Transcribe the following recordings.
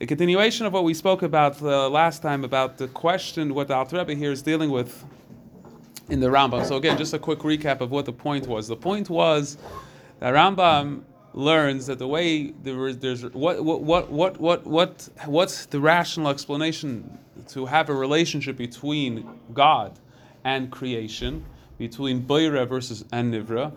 a continuation of what we spoke about uh, last time about the question what the Alter Rebbe here is dealing with in the Rambam. So again, just a quick recap of what the point was. The point was that Rambam learns that the way there is, there's what what what what what what what's the rational explanation to have a relationship between God and creation, between Beira versus and Nivra.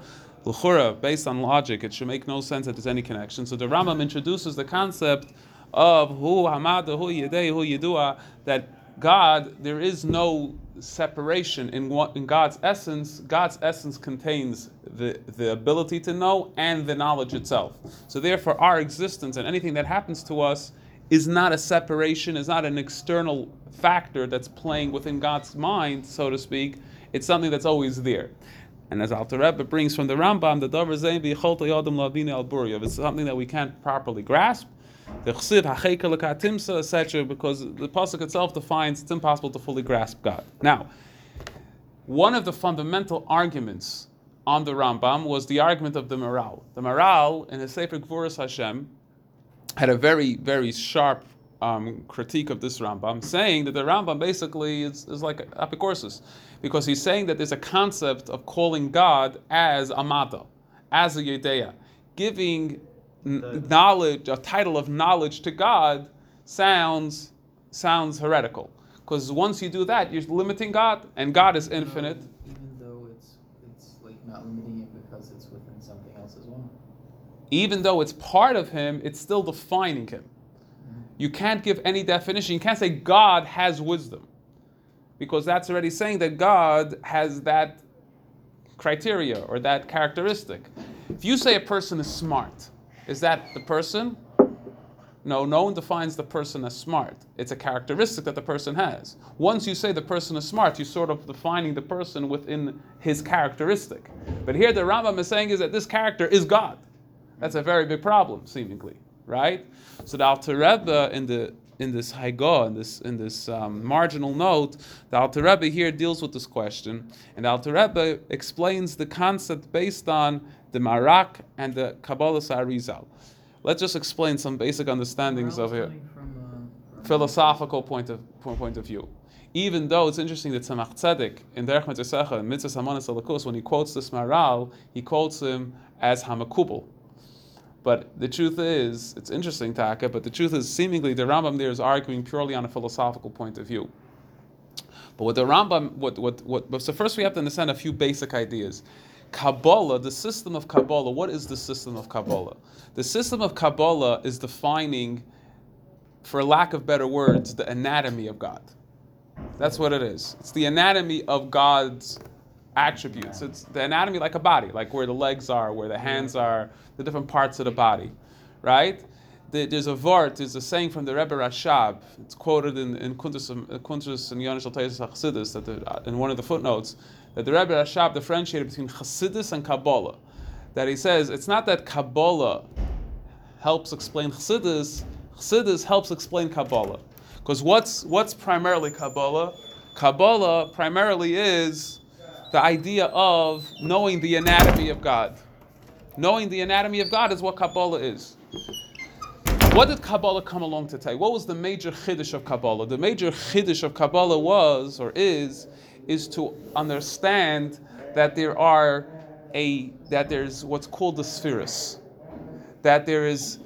L'chura, based on logic, it should make no sense that there's any connection. So the Rambam introduces the concept of hu hamada, hu yedei, hu yedua, uh, that God, there is no separation in what in God's essence. God's essence contains the, the ability to know and the knowledge itself. So therefore, our existence and anything that happens to us is not a separation, is not an external factor that's playing within God's mind, so to speak. It's something that's always there. And as Alter Rebbe brings from the Rambam, the Dover Zayin B'Yicholta Yodam Lavina Al. It's something that we can't properly grasp. The Chsiv Hachekel Katimsa, etc., because the pasuk itself defines it's impossible to fully grasp God. Now, one of the fundamental arguments on the Rambam was the argument of the Maharal. The Maharal, in his Sefer Gvuras Hashem, had a very, very sharp um, critique of this Rambam, saying that the Rambam basically is, is like Apicorsis, because he's saying that there's a concept of calling God as Amata, as a Yedeya, giving n- knowledge, a title of knowledge to God sounds sounds heretical. Because once you do that, you're limiting God, and God is infinite. Even though it's it's like not limiting it because it's within something else as well. Even though it's part of Him, it's still defining Him. Mm-hmm. You can't give any definition. You can't say God has wisdom, because that's already saying that God has that criteria or that characteristic. If you say a person is smart, is that the person? No, no one defines the person as smart. It's a characteristic that the person has. Once you say the person is smart, you're sort of defining the person within his characteristic. But here the Rambam is saying is that this character is God. That's a very big problem, seemingly, right? So the Alter Rebbe in the in this Haigo, in this in this um, marginal note, the Alter Rebbe here deals with this question, and the Alter Rebbe explains the concept based on the Marak and the Kabbalah Sarizal. Let's just explain some basic understandings of Maharal's here From, uh, philosophical point of point of view. Even though it's interesting that Tzemach Tzedek in Derech Mitzvosecha, in Mitzvah Samonis Alakus, when he quotes this Maharal, he quotes him as Hamakubal. But the truth is, it's interesting, Taka, but the truth is, seemingly, the Rambam there is arguing purely on a philosophical point of view. But what the Rambam, what, what, what, so first we have to understand a few basic ideas. Kabbalah, the system of Kabbalah, what is the system of Kabbalah? The system of Kabbalah is defining, for lack of better words, the anatomy of God. That's what it is. It's the anatomy of God's attributes. It's the anatomy like a body, like where the legs are, where the hands are, the different parts of the body, right? The- There's a vart, there's a saying from the Rebbe Rashab. It's quoted in in Kuntres uh, Kuntres and Altayis Chassidus that the, uh, in one of the footnotes that the Rebbe Rashab differentiated between Chassidus and Kabbalah. That he says it's not that Kabbalah helps explain Chassidus, Chassidus helps explain Kabbalah. Because what's what's primarily Kabbalah? Kabbalah primarily is the idea of knowing the anatomy of God. Knowing the anatomy of God is what Kabbalah is. What did Kabbalah come along to tell you? What was the major chiddush of Kabbalah? The major chiddush of Kabbalah was or is is to understand that there are a that there's what's called the spheres. That there is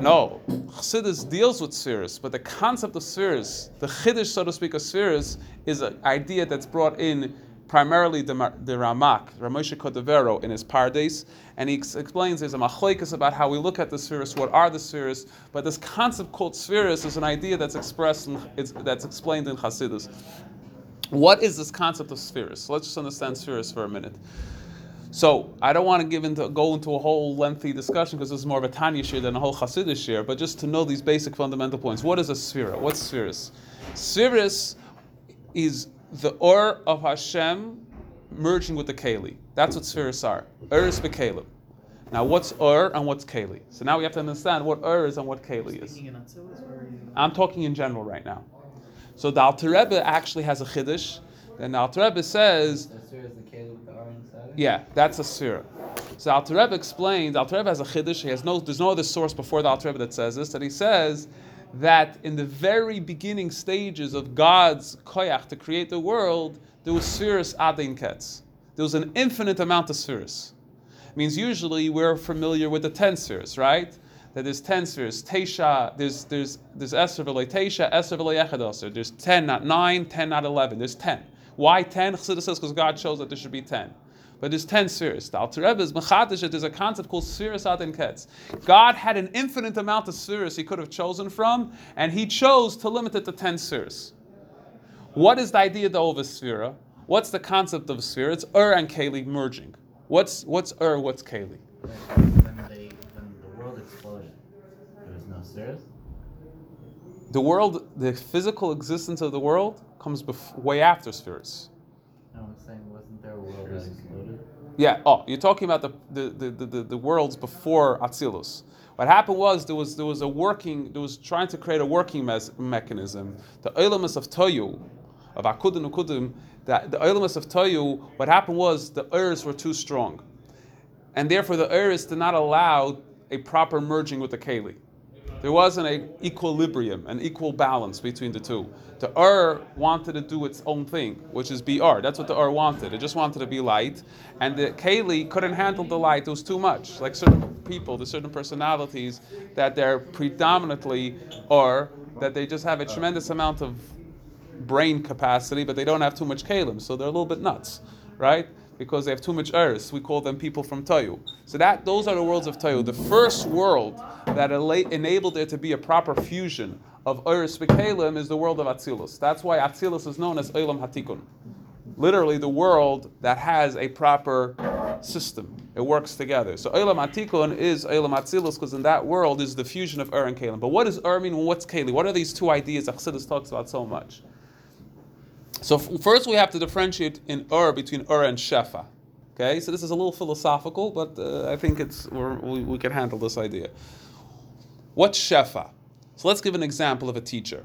no, Chassidus deals with spheres, but the concept of spheres, the chiddush, so to speak, of spheres, is an idea that's brought in primarily the, the Ramak, Ramosha Cordovero, in his Pardes, and he ex- explains there's a machlekes about how we look at the spheres, what are the spheres, but this concept called spheres is an idea that's expressed, in, that's explained in Chassidus. What is this concept of spheres? So let's just understand spheres for a minute. So I don't want to give into go into a whole lengthy discussion because this is more of a Tanya shir than a whole Hasidic shir, but just to know these basic fundamental points. What is a sphere? What's spheres? Spheres is the or of Hashem merging with the Keli. That's what spheres are. Ur is Bekalim. Now what's Ur and what's Keli? So now we have to understand what Ur is and what Keli is. Speaking in Atzilus, or are you? I'm talking in general right now. So the Alter Rebbe actually has a chiddush, and the Alter Rebbe says That's there is the Caleb with the R inside yeah, that's a sphere. So Alter Rebbe explains, Alter Rebbe has a chiddush, he has no, there's no other source before the Alter Rebbe that says this, that he says that in the very beginning stages of God's koyach to create the world, there was spheres adin ketz. There was an infinite amount of spheres. means usually we're familiar with the ten spheres, right? That there's ten spheres. Teisha, there's there's there's Eser v'lei Teisha, Eser v'lei Echad There's ten, not nine, ten, not eleven. There's ten. Why ten? Chassidus says because God shows that there should be ten. But there's ten spheres. The Alter Rebbe is mechadish. There's a concept called spheres adin ketz. God had an infinite amount of spheres He could have chosen from, and He chose to limit it to ten spheres. What is the idea of a sphere? What's the concept of sphere? It's Ur and Keli merging. What's what's Ur? What's Keli? When, when the world exploded, there was no spheres? The world, the physical existence of the world, comes bef- way after spheres. No, I'm saying, wasn't there a world that exploded? Yeah. Oh, you're talking about the the, the, the, the, worlds before Atzilus. What happened was there was there was a working there was trying to create a working mes- mechanism. The Olamus of Toyu, of Akudim Ukudim, the, the Olamus of Toyu, what happened was the Urs were too strong. And therefore the Urs did not allow a proper merging with the Keli. There wasn't an equilibrium, an equal balance between the two. The Ur wanted to do its own thing, which is BR. That's what the Ur wanted. It just wanted to be light. And the Keli couldn't handle the light. It was too much. Like certain people, there's certain personalities that they're predominantly Ur, that they just have a tremendous amount of brain capacity, but they don't have too much kalim, so they're a little bit nuts, right? Because they have too much eris. We call them people from Toyu. So that those are the worlds of Toyu. The first world that enabled there to be a proper fusion of eris kalim is the world of Atzilus. That's why Atzilus is known as Olam Hatikun. Literally, the world that has a proper system. It works together. So Olam Hatikun is Olam Atzilus because in that world is the fusion of Ur and Kalim. But what does Ur er mean? What's Kali? What are these two ideas that Chassidus talks about so much? So first we have to differentiate in Ur between Ur and Shefa. Okay, so this is a little philosophical, but uh, I think it's we we can handle this idea. What's Shefa? So let's give an example of a teacher,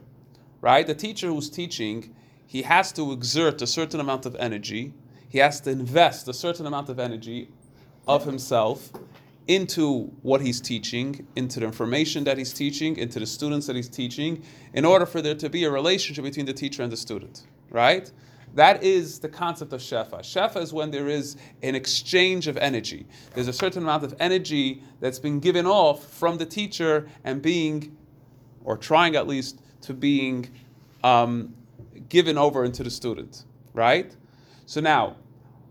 right? The teacher who's teaching, he has to exert a certain amount of energy. He has to invest a certain amount of energy of himself into what he's teaching, into the information that he's teaching, into the students that he's teaching, in order for there to be a relationship between the teacher and the student right? That is the concept of shefa. Shefa is when there is an exchange of energy. There's a certain amount of energy that's been given off from the teacher and being, or trying at least, to being um, given over into the student, right? So now,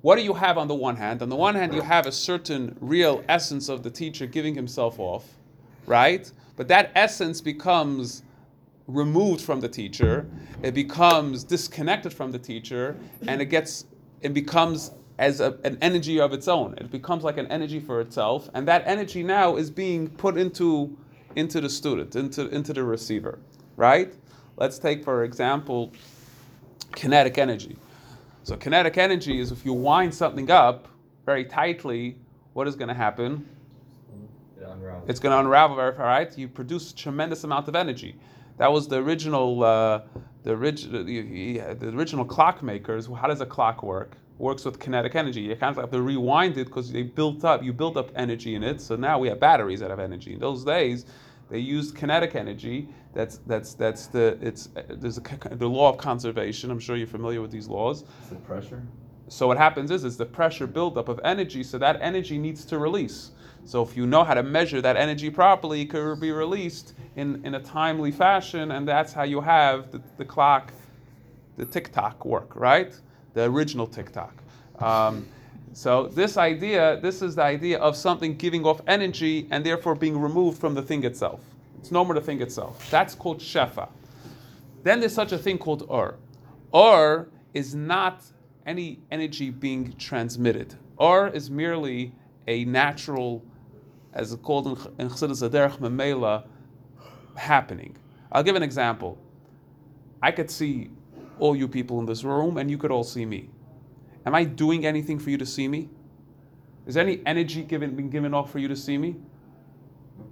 what do you have on the one hand? On the one hand, you have a certain real essence of the teacher giving himself off, right? But that essence becomes removed from the teacher, it becomes disconnected from the teacher, and it gets it becomes as a, an energy of its own. It becomes like an energy for itself, and that energy now is being put into into the student, into into the receiver, right? Let's take for example kinetic energy. So kinetic energy is if you wind something up very tightly, what is going to happen? It's going to unravel very far, right? You produce a tremendous amount of energy. That was the original, uh, the, orig- the original clockmakers. How does a clock work? Works with kinetic energy. You kind of have to rewind it because they built up, you built up energy in it. So now we have batteries that have energy. In those days, they used kinetic energy. That's that's that's the it's there's a, the law of conservation. I'm sure you're familiar with these laws. It's the pressure. So what happens is, is the pressure buildup of energy. So that energy needs to release. So if you know how to measure that energy properly, it could be released in, in a timely fashion, and that's how you have the, the clock, the tick tock work, right? The original tick tock. Um, so this idea, this is the idea of something giving off energy and therefore being removed from the thing itself. It's no more the thing itself. That's called shefa. Then there's such a thing called ur. Ur is not any energy being transmitted. Ur is merely a natural as it's called in Chassidus Aderech Memela, happening. I'll give an example. I could see all you people in this room, and you could all see me. Am I doing anything for you to see me? Is any energy given been given off for you to see me?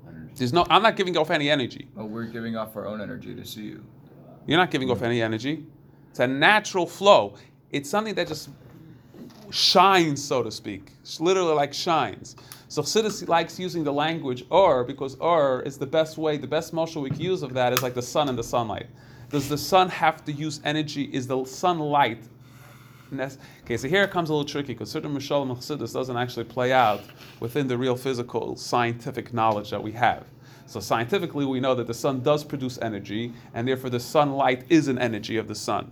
Energy. There's no. I'm not giving off any energy. Well, we're giving off our own energy to see you. You're not giving off any energy. It's a natural flow. It's something that just shines, so to speak, It's literally like shines. So Chassidus likes using the language or because or is the best way, the best motion we can use of that is like the sun and the sunlight. Does the sun have to use energy? Is the sunlight Okay, so here it comes a little tricky because certain Mishalim and Chassidus doesn't actually play out within the real physical scientific knowledge that we have. So scientifically, we know that the sun does produce energy, and therefore the sunlight is an energy of the sun.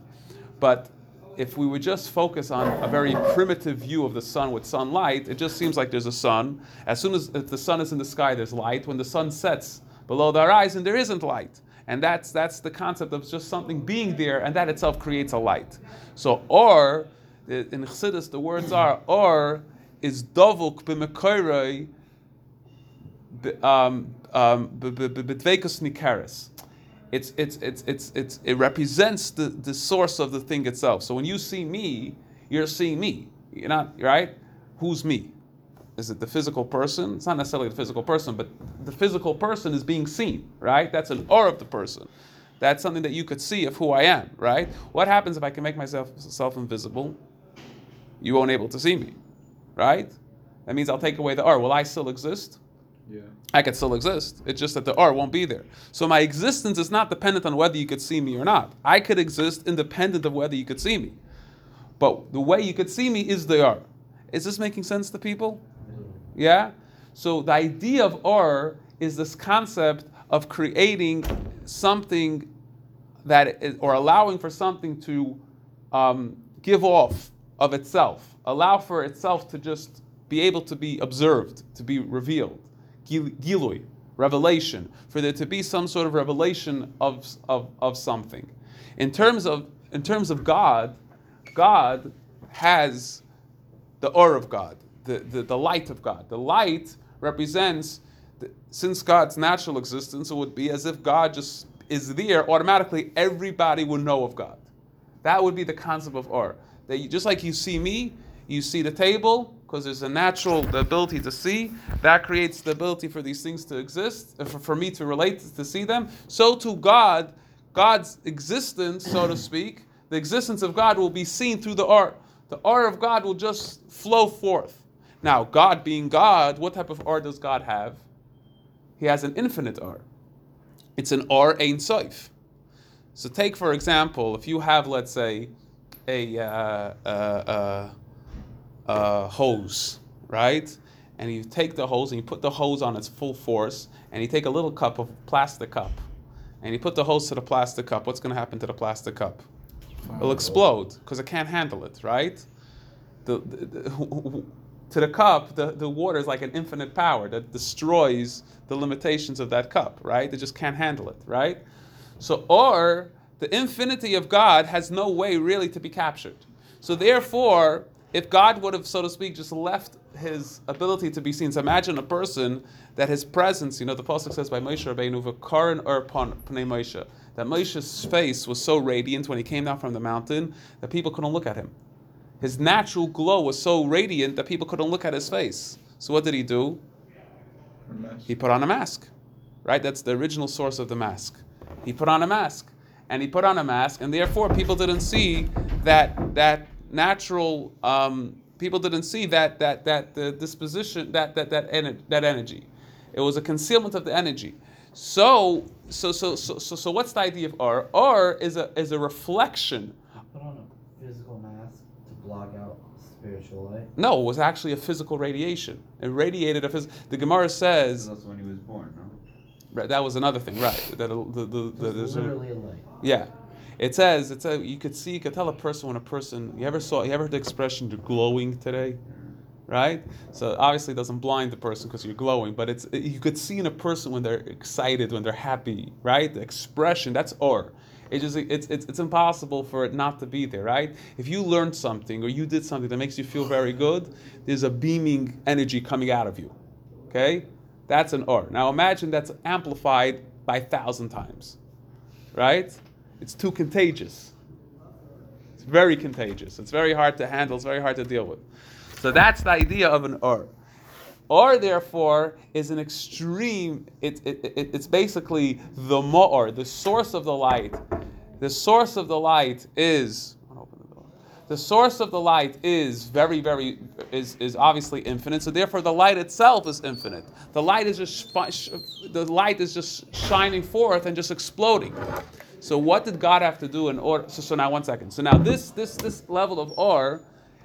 But if we would just focus on a very primitive view of the sun with sunlight, it just seems like there's a sun. As soon as the sun is in the sky, there's light. When the sun sets below the horizon, there isn't light. And that's, that's the concept of just something being there, and that itself creates a light. So, or, in Chassidus, the words are, or is dovuk b'mekoiroi um, um, nikaris. It's, it's, it's, it's, it's, it represents the, the source of the thing itself. So when you see me, you're seeing me. You're not, right? Who's me? Is it the physical person? It's not necessarily the physical person, but the physical person is being seen, right? That's an aura of the person. That's something that you could see of who I am, right? What happens if I can make myself self invisible? You won't able to see me, right? That means I'll take away the R. Will I still exist? Yeah. I could still exist. It's just that the R won't be there. So my existence is not dependent on whether you could see me or not. I could exist independent of whether you could see me. But the way you could see me is the R. Is this making sense to people? Yeah? So the idea of R is this concept of creating something that is, or allowing for something to um, give off of itself, allow for itself to just be able to be observed, to be revealed. Gil- Gilui, revelation, for there to be some sort of revelation of, of, of something. In terms of, in terms of God, God has the aura of God, the, the, the light of God. The light represents, the, since God's natural existence, it would be as if God just is there, automatically everybody would know of God. That would be the concept of aura. That you, just like you see me, you see the table, because there's a natural the ability to see. That creates the ability for these things to exist, uh, for, for me to relate, to see them. So to God, God's existence, so to speak, the existence of God will be seen through the art. The art of God will just flow forth. Now, God being God, what type of art does God have? He has an infinite art. It's an R Ein Sof. So take, for example, if you have, let's say, a, uh, uh, uh, uh, hose, right? And you take the hose and you put the hose on its full force, and you take a little cup of plastic cup, and you put the hose to the plastic cup. What's going to happen to the plastic cup? It'll explode because it can't handle it, right? The, the, the, to the cup, the, the water is like an infinite power that destroys the limitations of that cup, right? It just can't handle it, right? So, or the infinity of God has no way really to be captured. So, therefore, if God would have, so to speak, just left his ability to be seen, so imagine a person that his presence, you know, the Pasuk says by Moshe Rabbeinu, V'karan ur pnei Moshe, that Moshe's face was so radiant when he came down from the mountain that people couldn't look at him. His natural glow was so radiant that people couldn't look at his face. So what did he do? He put on a mask, right? That's the original source of the mask. He put on a mask, and he put on a mask, and therefore people didn't see that that natural. Um, people didn't see that that that the disposition that that that energy, that energy. It was a concealment of the energy. So so so so so, so what's the idea of R? R is a is a reflection. Put on a physical mask to block out spiritual light. No, it was actually a physical radiation. It radiated a phys- The Gemara says That's when he was born, no? right, that was another thing, right? That the, the, the, So the, it's there's a- literally a light. Yeah. It says it's a you could see you could tell a person when a person you ever saw you ever heard the expression you're glowing today? Right? So obviously it doesn't blind the person because you're glowing, but it's you could see in a person when they're excited, when they're happy, right? The expression, that's or. It just it's, it's it's impossible for it not to be there, right? If you learned something or you did something that makes you feel very good, there's a beaming energy coming out of you. Okay? That's an or. Now imagine that's amplified by thousand times. Right? It's too contagious. It's very contagious. It's very hard to handle. It's very hard to deal with. So that's the idea of an or. Or therefore is an extreme. It, it, it, it's basically the more, the source of the light. The source of the light is. The source of the light is very, very is, is obviously infinite. So therefore, the light itself is infinite. The light is just the light is just shining forth and just exploding. So what did God have to do in order? So, so now one second. So now this this this level of or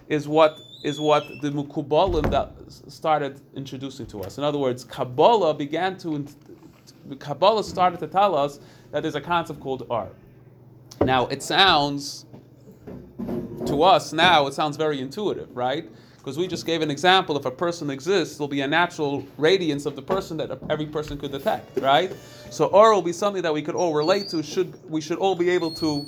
is what is what the Mukubalim that started introducing to us. In other words, Kabbalah began to Kabbalah started to tell us that there's a concept called or. Now it sounds to us now it sounds very intuitive, right? Because we just gave an example. If a person exists, there'll be a natural radiance of the person that every person could detect, right? So R will be something that we could all relate to. Should we should all be able to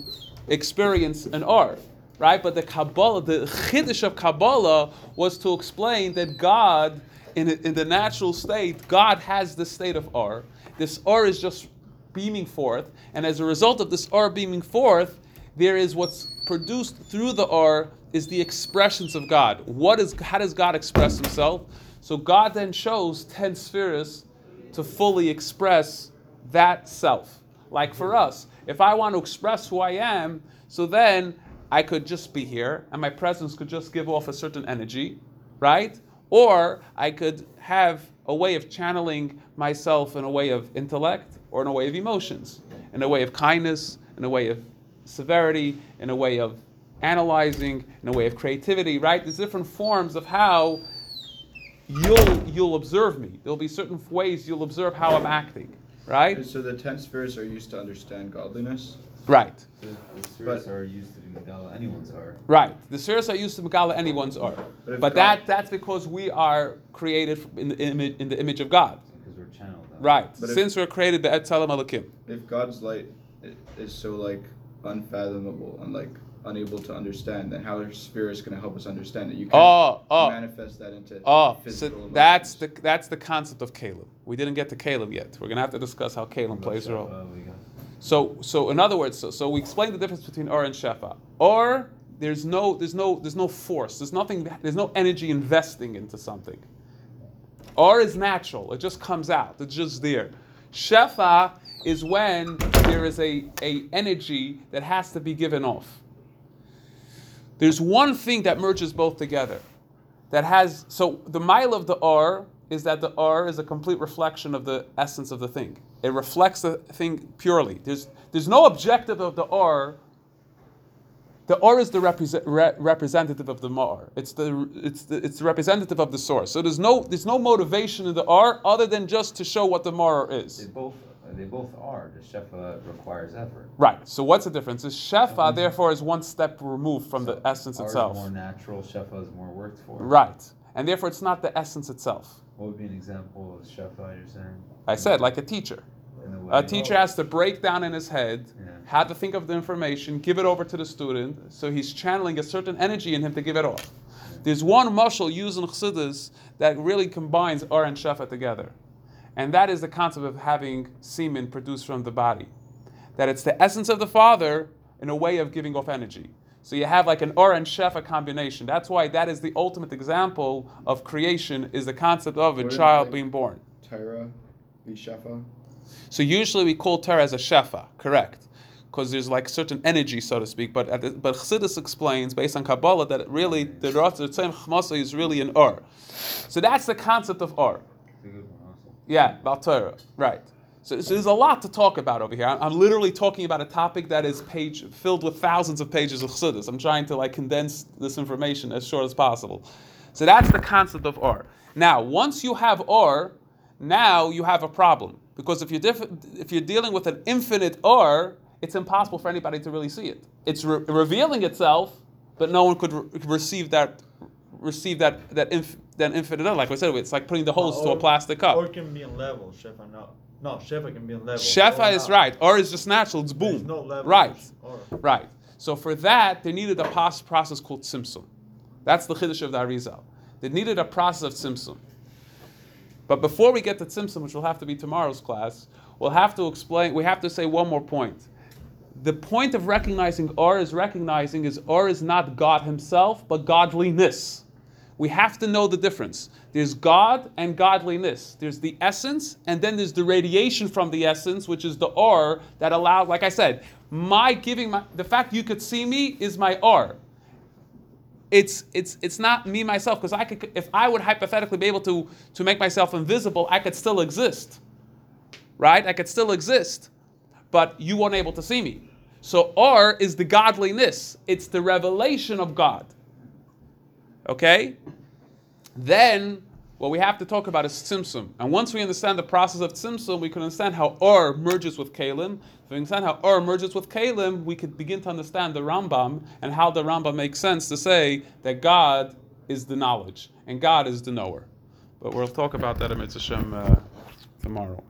experience an R, right? But the Kabbalah, the chiddush of Kabbalah was to explain that God, in, in the natural state, God has the state of R. This R is just beaming forth, and as a result of this R beaming forth, there is what's produced through the or is the expressions of God. What is how does God express himself? So God then shows ten spheres to fully express that self. Like for us, if I want to express who I am, so then I could just be here and my presence could just give off a certain energy, right? Or I could have a way of channeling myself in a way of intellect or in a way of emotions, in a way of kindness, in a way of severity, in a way of analyzing, in a way of creativity, right? There's different forms of how you'll you'll observe me. There'll be certain ways you'll observe how I'm acting, right? So the ten spheres are used to understand godliness. Right. The, the spheres are used to be Megala, anyone's are. Right. The spheres are used to Megala anyone's are. But But God- that that's because we are created in the image in the image of God. Because we're channeled. out. Right. But if- Since we're created the Etzalam Alakim. If God's light is so like unfathomable and like unable to understand, then how Spirit spheres going to help us understand it? You can't Oh, oh. manifest that into Oh, so physical that's the that's the concept of Caleb. We didn't get to Caleb yet. We're gonna have to discuss how Caleb plays a role. We got- So, so in other words, so, so we explained the difference between or and shefa. Or there's no, there's no, there's no force. There's nothing. There's no energy investing into something. Or is natural. It just comes out. It's just there. Shefa is when there is a, a energy that has to be given off. There's one thing that merges both together. That has so the mile of the R is that the R is a complete reflection of the essence of the thing. It reflects the thing purely. There's there's no objective of the R. The R is the represent, re- representative of the mar. It's the it's the it's the representative of the source. So there's no there's no motivation in the R other than just to show what the mar They is. both, uh, they both are. The Shefa requires effort. Right. So what's the difference? Is shefa therefore is one step removed from the essence itself. Is more natural. Shefa is more worked for. Right. And therefore it's not the essence itself. What would be an example of Shefa? You're saying? I said like a teacher. A teacher has to break down in his head Yeah. how to think of the information, give it over to the student, so he's channeling a certain energy in him to give it off. There's one mashal used in Chassidus that really combines R and Shefa together. And that is the concept of having semen produced from the body. That it's the essence of the father in a way of giving off energy. So you have like an Or and Shefa combination. That's why that is the ultimate example of creation is the concept of a child being born. Tyra, be Shefa. So usually we call Torah as a shefa, correct? Because there's like certain energy, so to speak. But at the, but Chassidus explains based on Kabbalah that it really the Ratz is really an or. So that's the concept of or. Yeah, about right? So, so there's a lot to talk about over here. I'm, I'm literally talking about a topic that is page filled with thousands of pages of Chassidus. I'm trying to like condense this information as short as possible. So that's the concept of or. Now, once you have or, now you have a problem because if you're diff- if you're dealing with an infinite or, it's impossible for anybody to really see it. It's re- revealing itself, but no one could re- receive that receive that that, inf- that infinite or. Like I said, it's like putting the holes to a plastic cup. Or can be in level, Shefa no. No, Shefa can be in level. Shefa is not. right. Or is just natural. It's There's boom. no level. right. Or. Right. So for that, they needed a process called tzimtzum. That's the Chiddush of the Arizal. They needed a process of tzimtzum. But before we get to tzimtzum, which will have to be tomorrow's class, we'll have to explain, we have to say one more point. The point of recognizing Or is recognizing is Or is not God himself, but godliness. We have to know the difference. There's God and godliness. There's the essence, and then there's the radiation from the essence, which is the R that allows, like I said, my giving my the fact you could see me is my R. it's it's it's not me myself because I could if I would hypothetically be able to to make myself invisible, I could still exist, right? I could still exist, but you weren't able to see me. So R is the godliness. It's the revelation of God. Okay? Then what we have to talk about is tzimtzum. And once we understand the process of tzimtzum, we can understand how Or merges with Kalim. If we understand how Or merges with Kalim, we could begin to understand the Rambam and how the Rambam makes sense to say that God is the knowledge and God is the knower. But we'll talk about that in Mitzvah uh, tomorrow.